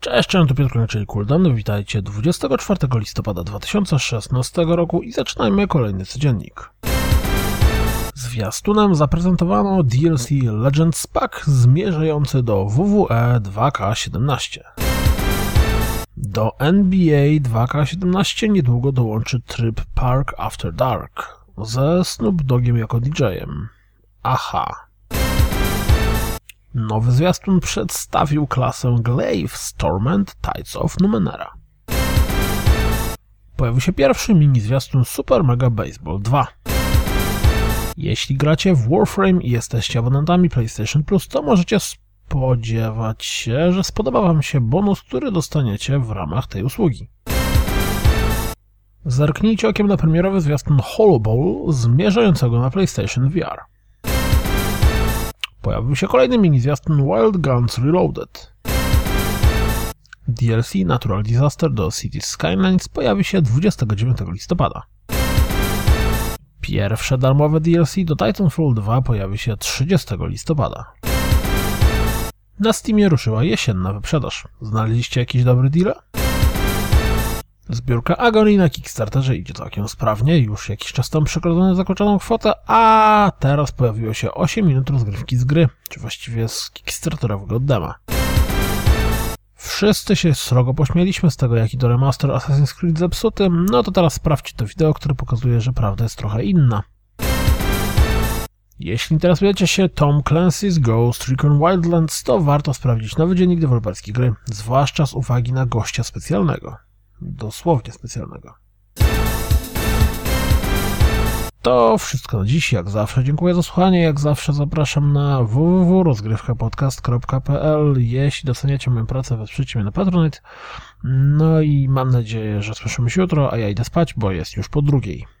Cześć, cześć, to Piotr czyli Kuldan. Witajcie 24 listopada 2016 roku i zaczynajmy kolejny codziennik. Zwiastunem zaprezentowano DLC Legends Pack zmierzający do WWE 2K17. Do NBA 2K17 niedługo dołączy tryb Park After Dark ze Snoop Dogiem jako DJ-em. Aha. Nowy zwiastun przedstawił klasę Glaive Stormend Tides of Numenera. Pojawił się pierwszy mini zwiastun Super Mega Baseball 2. Jeśli gracie w Warframe i jesteście abonentami PlayStation Plus, to możecie spodziewać się, że spodoba Wam się bonus, który dostaniecie w ramach tej usługi. Zerknijcie okiem na premierowy zwiastun Hollow Bowl zmierzającego na PlayStation VR. Pojawił się kolejny mini zwiastun Wild Guns Reloaded. DLC Natural Disaster do Cities Skylines pojawi się 29 listopada. Pierwsze darmowe DLC do Titanfall 2 pojawi się 30 listopada. Na Steamie ruszyła jesienna wyprzedaż. Znaleźliście jakiś dobry deal? Zbiórka Agony na Kickstarterze idzie całkiem sprawnie, już jakiś czas tam przekroczone zakończoną kwotę, a teraz pojawiło się 8 minut rozgrywki z gry, czy właściwie z Kickstarterowego dema. Wszyscy się srogo pośmieliśmy z tego, jaki to remaster Assassin's Creed zepsuty, no to teraz sprawdźcie to wideo, które pokazuje, że prawda jest trochę inna. Jeśli interesujecie się Tom Clancy's Ghost Recon Wildlands, to warto sprawdzić nowy dziennik deweloperski gry, zwłaszcza z uwagi na gościa specjalnego. Dosłownie specjalnego. To wszystko na dziś, jak zawsze. Dziękuję za słuchanie. Jak zawsze zapraszam na www.rozgrywkapodcast.pl Jeśli doceniacie moją pracę, wesprzyjcie mnie na Patronite. No i mam nadzieję, że słyszymy się jutro, a ja idę spać, bo jest już po drugiej.